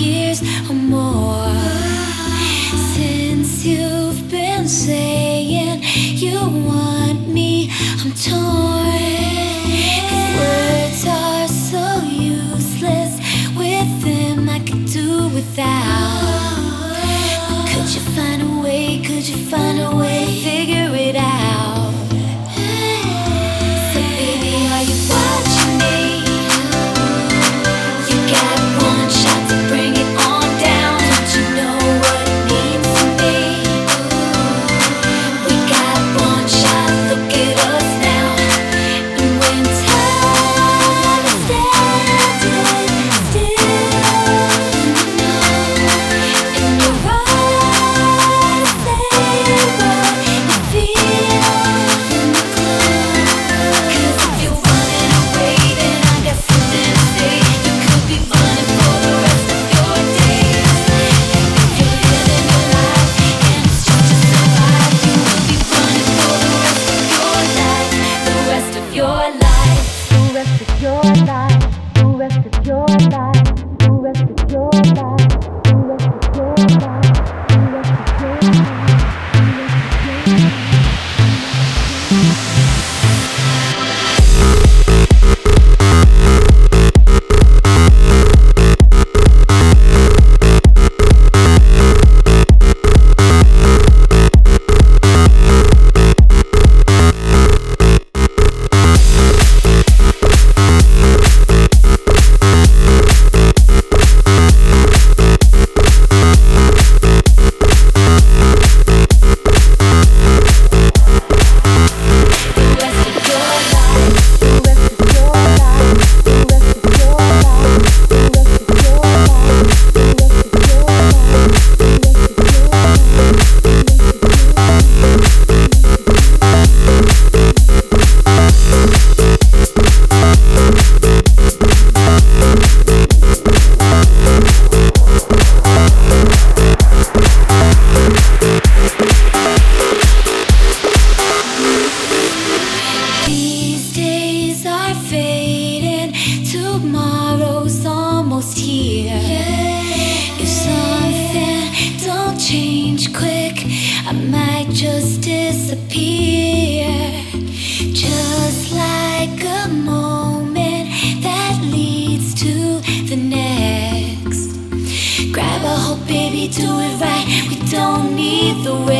years or more since you've been saying you want me. I'm torn. Cause words are so useless with them. I could do without. Could you find a way? Could you find a way? Figure the rest.